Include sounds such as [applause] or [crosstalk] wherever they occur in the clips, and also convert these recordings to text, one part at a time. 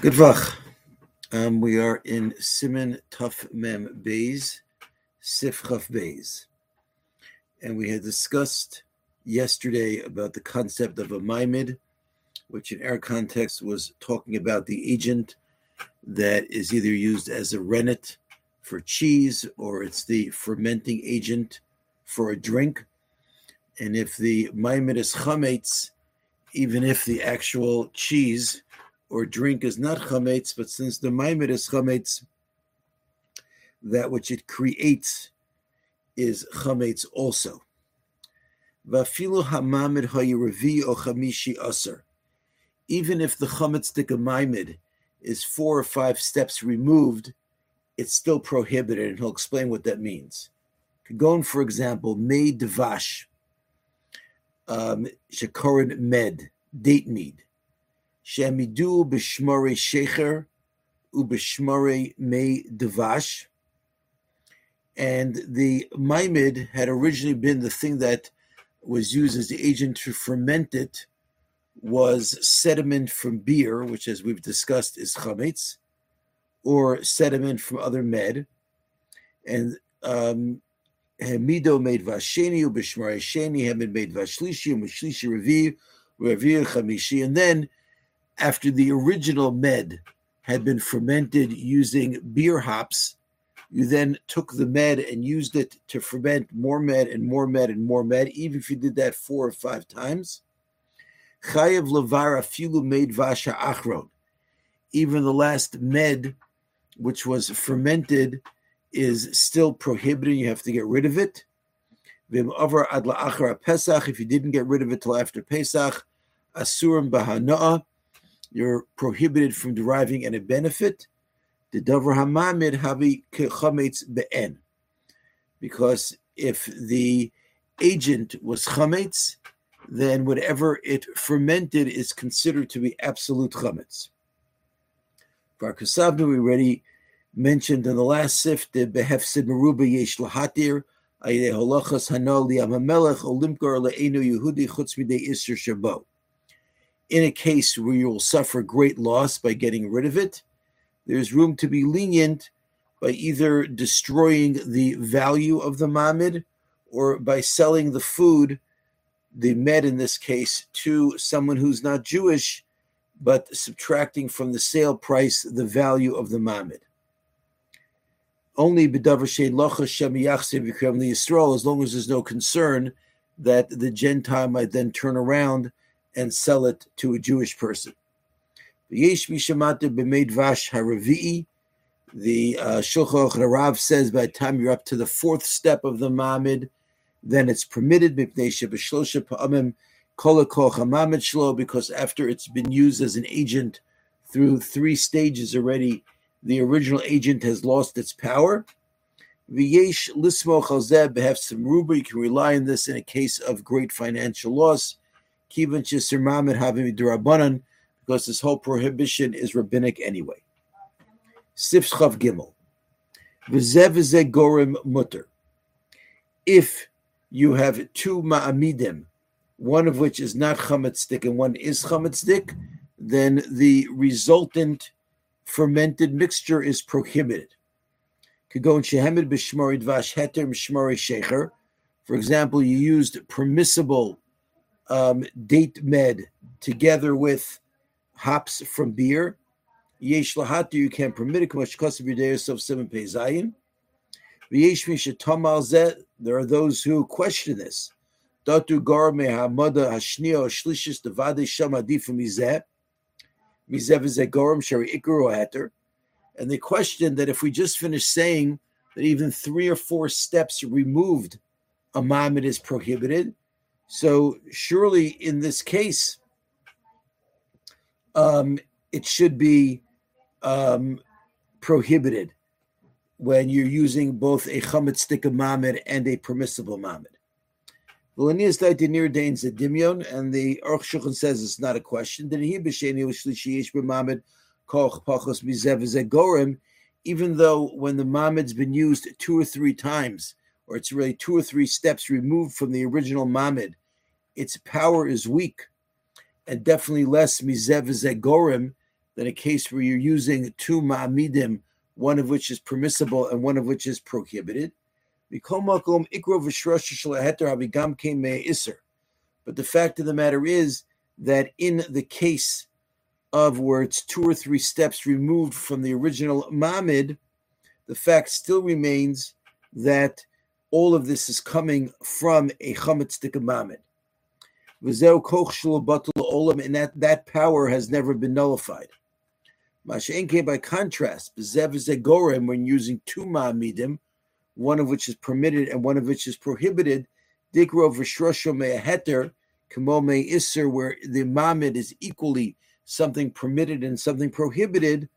Good vach. Um, we are in Siman Tuf Mem Beis, Sif Chaf Beis. And we had discussed yesterday about the concept of a maimid, which in our context was talking about the agent that is either used as a rennet for cheese or it's the fermenting agent for a drink. And if the maimid is chametz, even if the actual cheese or drink is not chametz, but since the maimed is chametz, that which it creates is chametz also. Vafilu hayiravi o chamishi aser. Even if the chametz maimed is four or five steps removed, it's still prohibited, and he'll explain what that means. Kagon, for example, made devash, um, shakorin med, date mead Shemidu b'shmore shecher ub'shmore me devash. And the maimid had originally been the thing that was used as the agent to ferment it was sediment from beer, which, as we've discussed, is chametz, or sediment from other med. And um, Hemido made vasheni, ubishmar sheni, Hemid made vashlishi, umishlishi revi, revi chamishi. And then after the original med had been fermented using beer hops, you then took the med and used it to ferment more med and more med and more med, even if you did that four or five times. Chayev levara made vasha achron. Even the last med, which was fermented, is still prohibited. You have to get rid of it. Vim over adla achra pesach. If you didn't get rid of it till after Pesach, asurim bahanaah you're prohibited from deriving any benefit. The davar hamamid havi chametz be'en, because if the agent was chametz, then whatever it fermented is considered to be absolute chametz. For kasavna, we already mentioned in the last sif the behefsid meruba yesh lahatir ayde holachas hanol liamamelech olimkar le'enu yehudi chutz midei shabo in a case where you will suffer great loss by getting rid of it, there's room to be lenient by either destroying the value of the mamid or by selling the food, the med in this case, to someone who's not Jewish, but subtracting from the sale price the value of the mamid. Only Yisrael, as long as there's no concern that the Gentile might then turn around and sell it to a Jewish person. The uh, Shulchan Rav says by the time you're up to the fourth step of the Mamid, then it's permitted because after it's been used as an agent through three stages already, the original agent has lost its power. Some. You can rely on this in a case of great financial loss. Because this whole prohibition is rabbinic anyway. Sif Gimel. Gorim mutter. If you have two ma'amidim, one of which is not chametz stick and one is chametz then the resultant fermented mixture is prohibited. For example, you used permissible um, date med together with hops from beer. Yesh lahatu, you can permit it. Kamash kosav yourself seven pezayin. V'yesh mishatam zet. There are those who question this. Datu gar mehamada hashniya shlishis devade sham adifu mizeh. Mizeh v'zegorim shari ikru hater. And they question that if we just finish saying that even three or four steps removed, a mamid is prohibited, so surely in this case, um, it should be um, prohibited when you're using both a chametz stick of mamid and a permissible mamid. V'lanias near dains a dimyon, and the Aruch Shulchan says it's not a question. Then he b'sheni v'shlishi b'mamid koch pachos even though when the mamid's been used two or three times, or it's really two or three steps removed from the original mamid, its power is weak, and definitely less mizev zegorim than a case where you're using two ma'amidim, one of which is permissible and one of which is prohibited. But the fact of the matter is that in the case of where it's two or three steps removed from the original mamid, the fact still remains that all of this is coming from a chametz mamid. And that, that power has never been nullified. Mashenke, By contrast, when using two ma'amidim, one of which is permitted and one of which is prohibited, dikro v'shrosho me'aheter, kamo me'isser, where the ma'amid is equally something permitted and something prohibited,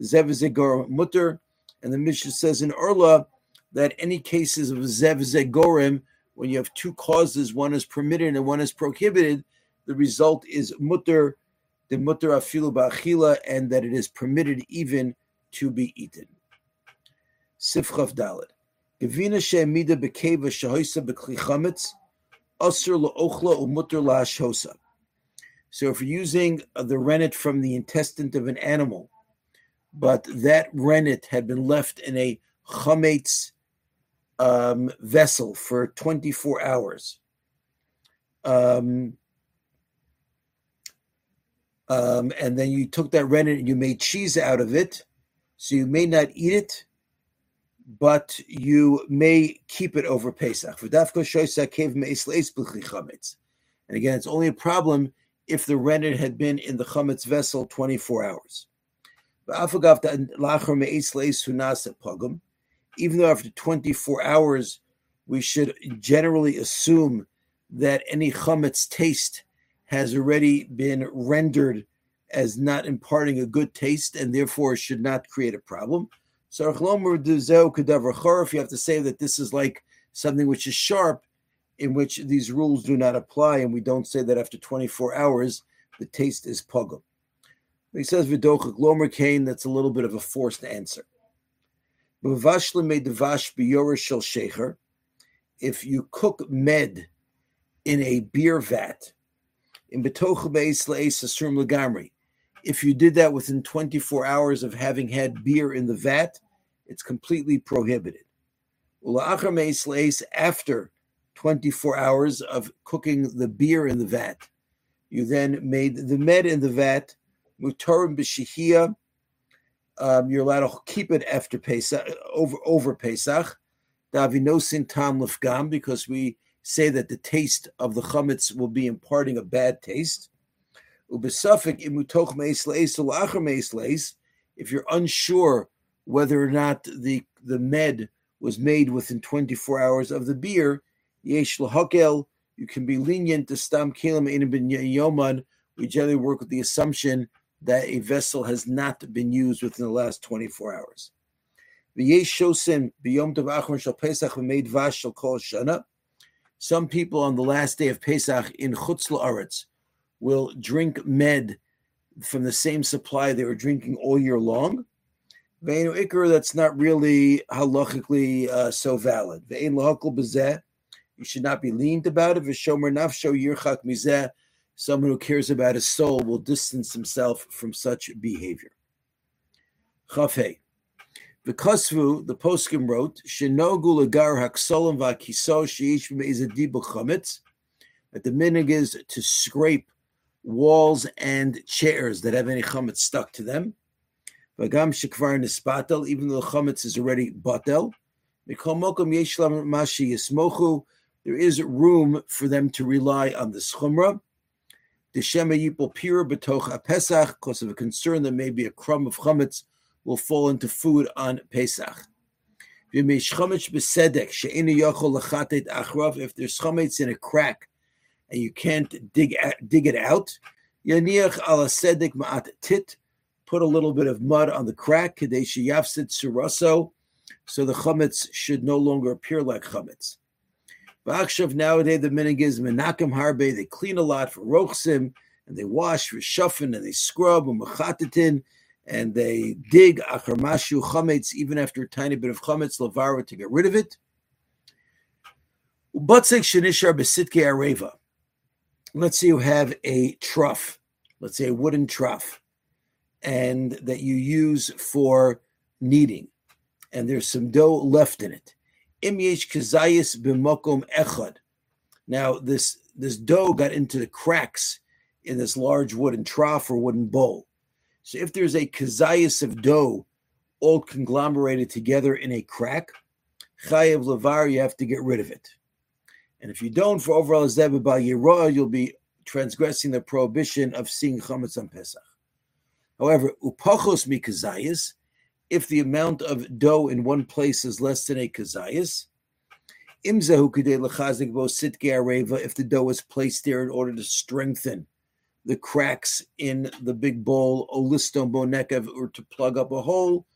and the Mishnah says in Orlah that any cases of zev zegorim, when you have two causes, one is permitted and one is prohibited, the result is mutter, the mutter afilu ba'achila, and that it is permitted even to be eaten. Sifchav Dalit. Gevina she'emida bekeva shehoisa bekli chametz, asr la'ochla umutter la'ashosa. So if you're using the rennet from the intestine of an animal, but that rennet had been left in a chametz um, vessel for 24 hours, um, um, and then you took that rennet and you made cheese out of it, so you may not eat it, but you may keep it over Pesach. And again, it's only a problem if the rennet had been in the chametz vessel 24 hours. Even though after 24 hours, we should generally assume that any chametz taste has already been rendered as not imparting a good taste and therefore should not create a problem. So if you have to say that this is like something which is sharp, in which these rules do not apply, and we don't say that after 24 hours the taste is pugum. He says vidocha glomer kane. That's a little bit of a forced answer. If you cook med in a beer vat, in if you did that within 24 hours of having had beer in the vat, it's completely prohibited. After 24 hours of cooking the beer in the vat, you then made the med in the vat, mutarim b'shihia. Um, you're allowed to keep it after Pesach, over over Pesach. Davinosin tam lefgam, because we say that the taste of the chametz will be imparting a bad taste. If you're unsure whether or not the, the med was made within 24 hours of the beer, yesh you can be lenient to stam kelim bin yoman. We generally work with the assumption that a vessel has not been used within the last 24 hours. Some people on the last day of Pesach in Chutz La'aretz will drink med from the same supply they were drinking all year long. That's not really halachically uh, so valid. You should not be leaned about it. Someone who cares about his soul will distance himself from such behavior. Chafei. V'kosvu, the poskim wrote, shenogu lagar haksolim v'akiso she'ish chametz, that the minhag is to scrape walls and chairs that have any chametz stuck to them. Vagam shekvar nispatel, even though the chametz is already batel. There is room for them to rely on the chumra. The shema yipol pira betoch pesach, because of a concern that maybe a crumb of chametz will fall into food on Pesach. If there's chametz in a crack and you can't dig dig it out, ma'at tit, put a little bit of mud on the crack, so the chametz should no longer appear like chametz. Ba'akshav nowadays the minhag is menachem harbe, they clean a lot for rochsim, and they wash for shufin, and they scrub, and machatitin, and they dig acharmashu chametz, even after a tiny bit of chametz, lavara, to get rid of it. Ubatzek shenishar besitke areva let's say you have a trough, let's say a wooden trough, and that you use for kneading, and there's some dough left in it. Echad. Now this this dough got into the cracks in this large wooden trough or wooden bowl. So if there's a kazayas of dough all conglomerated together in a crack, chayev levar, you have to get rid of it. And if you don't, for overall zebah you'll be transgressing the prohibition of seeing chametz on Pesach. However, upachos mikazayas, if the amount of dough in one place is less than a kazayas, if the dough is placed there in order to strengthen the cracks in the big bowl, oliston bonekev, or to plug up a hole,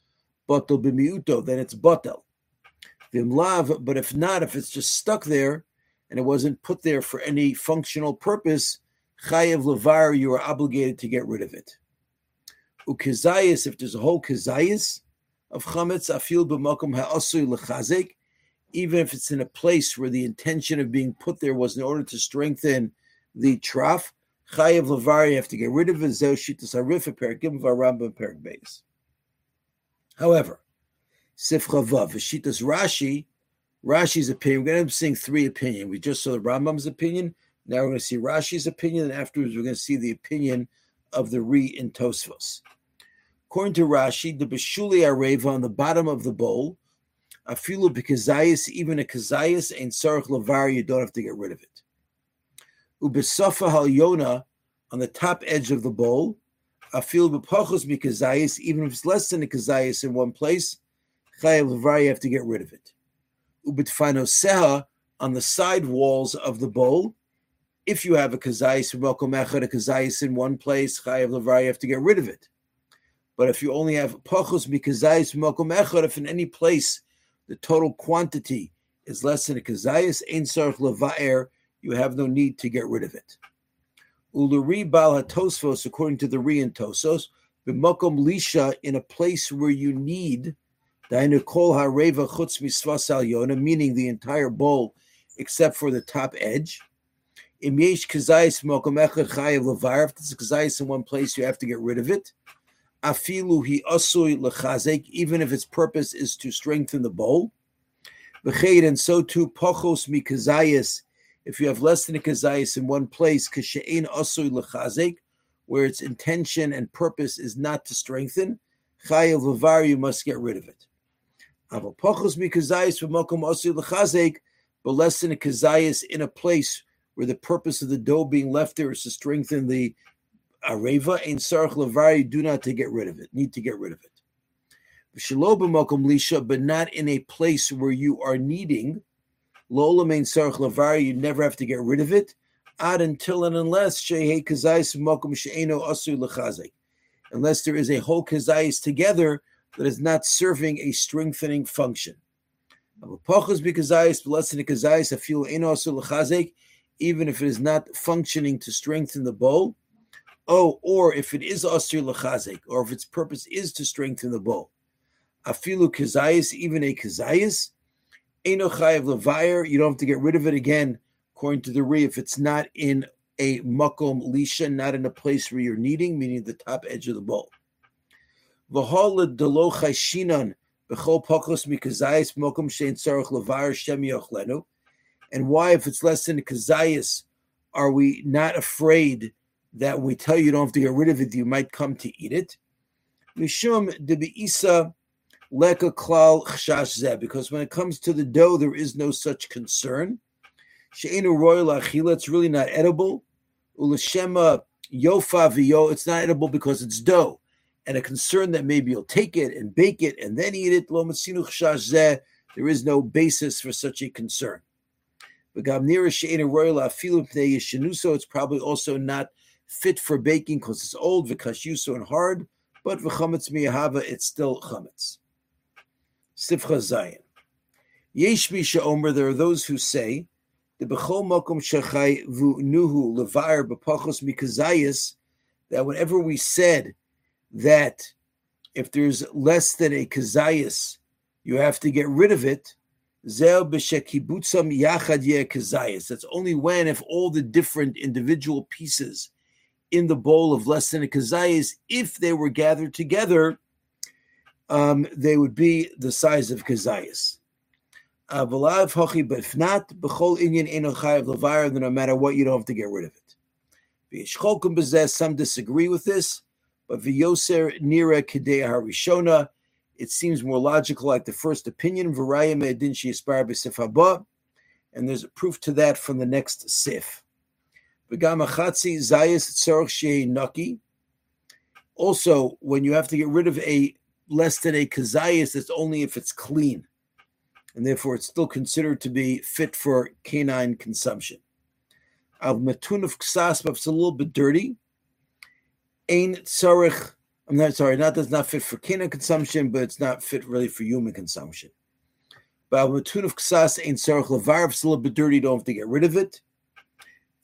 batel bimiuto, then it's batel. Vimlav, but if not, if it's just stuck there and it wasn't put there for any functional purpose, chayev levar, you are obligated to get rid of it. Ukizayis, if there's a whole kizayis of chametz, afil b'makom ha'asui lechazek, even if it's in a place where the intention of being put there was in order to strengthen the trough, chayev levar, you have to get rid of it. Zeu shitas harif perigim v'arambam perig beis. However, Sifcha Vav, Vishitas Rashi, Rashi's opinion, we're going to be seeing three opinions. We just saw the Rambam's opinion. Now we're going to see Rashi's opinion, and afterwards we're going to see the opinion of the Re in Tosfos. According to Rashi, the Beshuli Areva on the bottom of the bowl, Afilu Bekazayas, even a Kazayas, and Sarach Lavar, you don't have to get rid of it. Ubesafa Hal Yona on the top edge of the bowl, Afilu Bepachos Mikazayas, even if it's less than a Kazayas in one place, Chayav Lavar, you have to get rid of it. Ubitfano Seha on the side walls of the bowl, if you have a kazayis welcome a kazayis in one place, chayav levar, you have to get rid of it. But if you only have pachos mikazayis welcome if in any place the total quantity is less than a kazayis, ein sarf levaer, you have no need to get rid of it. Uluri bal hatosfos, according to the Re and Tosfos, b'mokom lisha, in a place where you need dainu kol hareva chutz misvas al meaning the entire bowl except for the top edge. Im yesh kazayis mokom echad chayav levar. If there's a kazayis in one place, you have to get rid of it. Afilu hi asui lechazek, even if its purpose is to strengthen the bowl. V'cheid, and so too pochos mi kazayis. If you have less than a kazayis in one place, kashein asui lechazek, where its intention and purpose is not to strengthen, chayav levar, you must get rid of it. Aval pochos mi kazayis v'mokom asui lechazek, but less than a kazayis in a place where the purpose of the dough being left there is to strengthen the areva and sarach levari, do not to get rid of it, need to get rid of it. lisha, but not in a place where you are needing lola main sarach levari, you never have to get rid of it. Ad until and unless shehe kazayis mokum she'eno asu lechazek, unless there is a whole kazayis together that is not serving a strengthening function. Because less than a kazayis, a feel eno asu lechazek even if it is not functioning to strengthen the bowl. Oh, or if it is asir lechazik, or if its purpose is to strengthen the bowl. Afilu kazayis, even a kazayis, eno chayiv you don't have to get rid of it again, according to the re, if it's not in a makom lisha, not in a place where you're kneading, meaning the top edge of the bowl. V'holad delo chayshinan b'chol pakos mikazayis mokom shein levire shem yochlenu, and why, if it's less than a kazayas, are we not afraid that when we tell you you don't have to get rid of it, you might come to eat it? Mishum debiisa leka klal because when it comes to the dough, there is no such concern. She'enu royal achila, it's really not edible. Ulashema yofa v'yo, it's not edible because it's dough. And a concern that maybe you'll take it and bake it and then eat it, lo there is no basis for such a concern. It's probably also not fit for baking because it's old, v'kashyuso and hard, but v'chametz miyahava, it's still chametz. Sifcha Zayin. Yesh omer, there are those who say, the b'chol mokom shechai nuhu levar b'pachos mikazayis, that whenever we said that if there's less than a kazayas, you have to get rid of it, That's only when if all the different individual pieces in the bowl of less than a kazayas, if they were gathered together, um, they would be the size of kazayas. Uh, but if not, then no matter what, you don't have to get rid of it. Some disagree with this, but v'yoser nira kedei harishona, it seems more logical, like the first opinion. Varaya me'edin sheyispar b'sif haba, and there's a proof to that from the next sif. Also, when you have to get rid of a less than a kazayas, that's only if it's clean, and therefore it's still considered to be fit for canine consumption. Al matun of ksas, but it's a little bit dirty. Ain tzarich I'm not sorry, not that's not fit for canine consumption, but it's not fit really for human consumption. But matun of ksas ain't sarach levar. If it's a little bit dirty, don't have to get rid of it.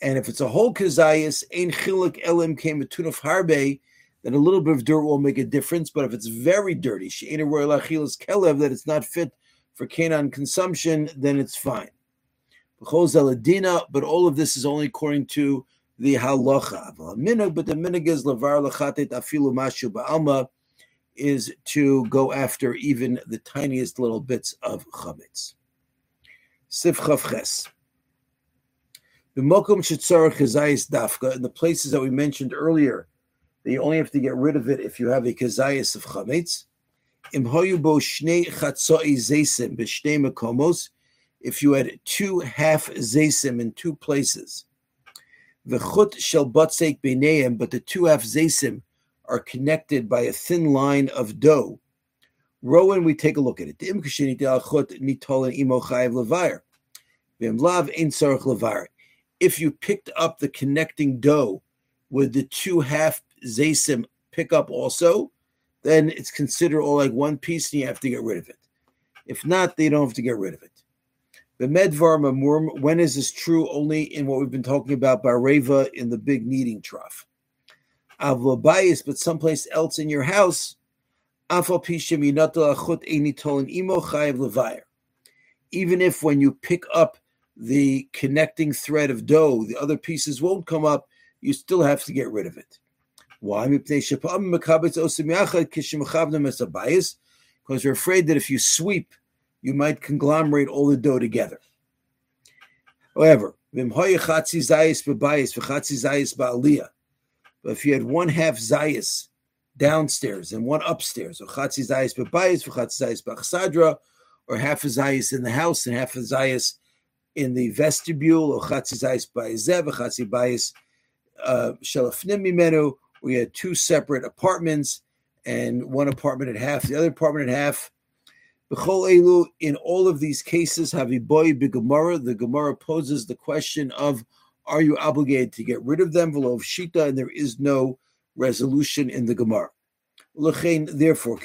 And if it's a whole kazayas, ain't chilik elim came matun of harbe, then a little bit of dirt will make a difference. But if it's very dirty, she ain't a royal achilas kelev, that it's not fit for canine consumption, then it's fine. But all of this is only according to the halacha. But the minhag is levar lachatet afilu mashu ba'alma, is to go after even the tiniest little bits of chametz. Sif chavches. B'mokum shetzarach kazayis dafka, in the places that we mentioned earlier, that you only have to get rid of it if you have a kazayis of chametz. Shnei chatzoi zesim b'shnei if you had two half zesim in two places, the chut shel batzek beineim, but the two half zesim are connected by a thin line of dough. Rowan, we take a look at it. If you picked up the connecting dough, would the two half zesim pick up also? Then it's considered all like one piece and you have to get rid of it. If not, they don't have to get rid of it. The medvar mamurm, when is this true? Only in what we've been talking about by Reva in the big kneading trough. Avlabayis, but someplace else in your house, even if when you pick up the connecting thread of dough, the other pieces won't come up, you still have to get rid of it. Why? Because we're afraid that if you sweep you might conglomerate all the dough together. However, but if you had one half zayis downstairs and one upstairs, or chatzi zayis b'achsadra, or half a zayis in the house and half a zayis in the vestibule, or chatzi zayis b'ayzev, chatzi bayis uh, mimenu, we had two separate apartments, and one apartment at half, the other apartment at half, in all of these cases, have a boy Gemara, the Gemara poses the question of are you obligated to get rid of them? V'lo shita, and there is no resolution in the Gemara. Therefore,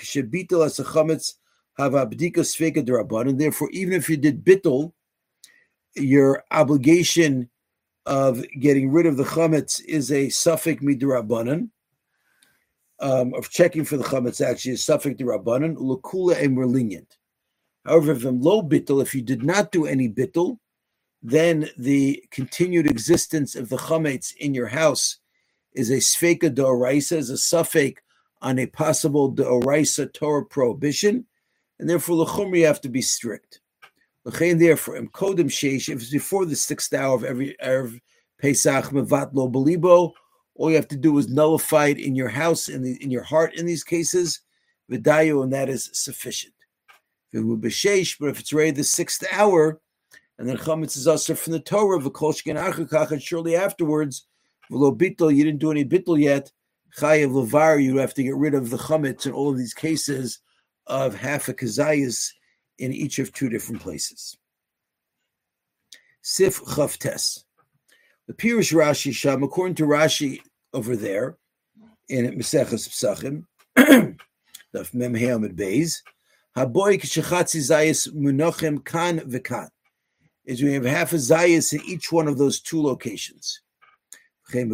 have and therefore, even if you did bittel, your obligation of getting rid of the chametz is a suffix midrabanan. Um, of checking for the chametz actually is suffix derabanan lakula and we're. However, if low bittel, if you did not do any bittel, then the continued existence of the chametz in your house is a sfeka doraisa, is a suffix on a possible doraisa Torah prohibition, and therefore the you have to be strict. Therefore, im kodem sheish, if it's before the sixth hour of every Erev Pesach mevat lo belibo, all you have to do is nullify it in your house, in the in your heart. In these cases, vidayu, and that is sufficient. But if it's ready the sixth hour, and then chametz is usher from the Torah, v'kolshkin achakach, and shortly afterwards, v'lo bittel, you didn't do any bittel yet, chayav levar, you have to get rid of the chametz in all of these cases of half a kazayas in each of two different places. Sif chavtes. The Pirush Rashi Sham, according to Rashi over there in Meseches Psachim, the [clears throat] Mem Hamid Beis, Haboy k'shechatzi zayis munochem kan v'kan. Is we have half a zayis in each one of those two locations. and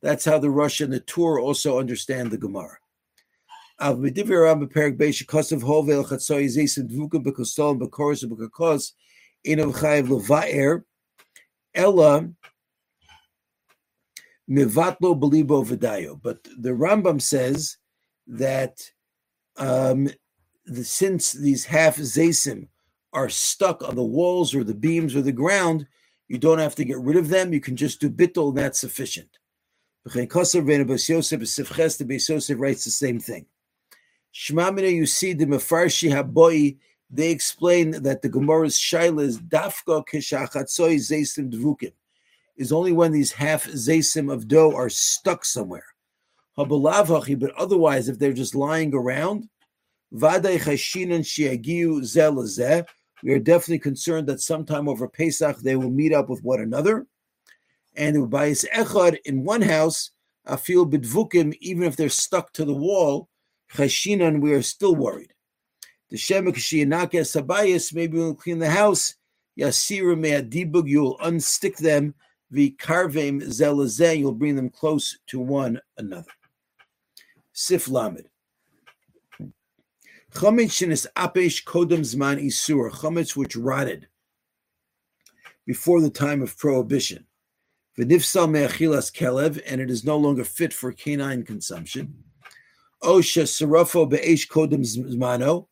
that's how the Rosh and the Tur also understand the Gemara. Av Medivir Ram Perik Beish Kosav Hovel Chatsoy Zaysim Dvukim Bekostol Bekoros Bekakos Inav Chayev Levaer Ella Mivatlo Belibo Vidayo. But the Rambam says that um, the, since these half Zaysim are stuck on the walls or the beams or the ground, you don't have to get rid of them. You can just do bittul, and that's sufficient. Yosef writes the same thing. Shmamina, you see the Mefarshi Haboi, they explain that the Gemara's Shaila is Dafka Kishachatsoy Zaysim Dvukim, is only when these half Zaysim of dough are stuck somewhere. Habalavachi, but otherwise, if they're just lying around, Vaday Chashinan Shiagiu Zelazeh, we are definitely concerned that sometime over Pesach they will meet up with one another. And Ubayis Echad in one house, feel bidvukim, even if they're stuck to the wall, chashinan, we are still worried. The Shemek Sabayis, maybe we'll clean the house. Yasira Me'adibug, you'll unstick them. The karvem zelazeh, you'll bring them close to one another. Sif Lamed. Chametz is apesh kodem zman isur, chametz which rotted before the time of prohibition. V'nifsal me'achilas kelev, and it is no longer fit for canine consumption. Osha sarafo be'esh kodem zmano,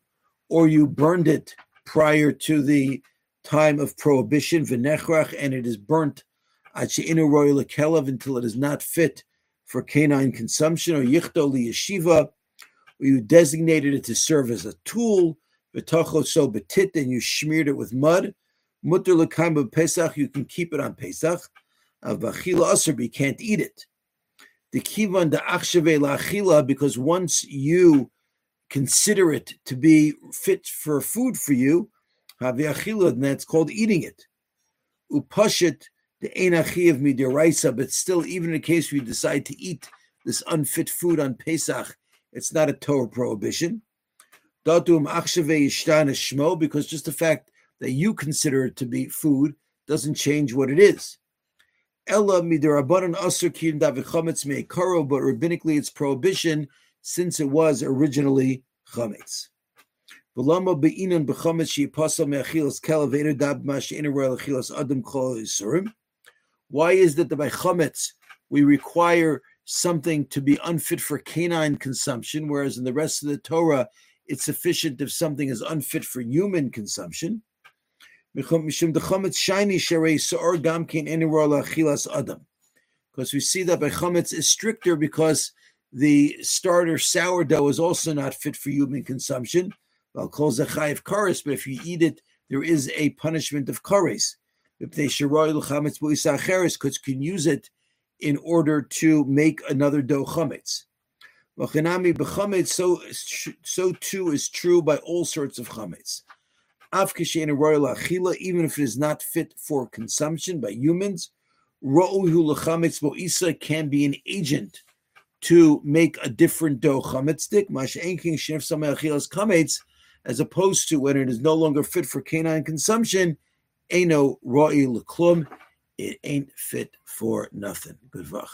or you burned it prior to the time of prohibition, v'nechrach, and it is burnt until it is not fit for canine consumption, or yichto liyeshiva, or you designated it to serve as a tool, so betit, and you smeared it with mud. Mutter l'kaim Pesach, you can keep it on Pesach. Avachila aser, you can't eat it. The kivan the achshave la'achila, because once you consider it to be fit for food for you, and that's called eating it. Upashit the einachi of midiraisa, but still, even in case we decide to eat this unfit food on Pesach, it's not a Torah prohibition. Shmo, because just the fact that you consider it to be food doesn't change what it is. Ella midirabanan asur kin davichametz meikaro, but rabbinically it's prohibition since it was originally chametz. V'lama be'inan b'chametz me'achilas dab adam kol yisurim. Why is that the by chametz we require something to be unfit for canine consumption, whereas in the rest of the Torah, it's sufficient if something is unfit for human consumption. Because we see that by chametz is stricter because the starter sourdough is also not fit for human consumption. Well, calls a chayiv kares, but if you eat it, there is a punishment of kares. Because you can use it in order to make another dough chametz. So, so too is true by all sorts of chametz. Even if it is not fit for consumption by humans, can be an agent to make a different dough chametzik, as opposed to when it is no longer fit for canine consumption, eno roi leklum it ain't fit for nothing. Good vach.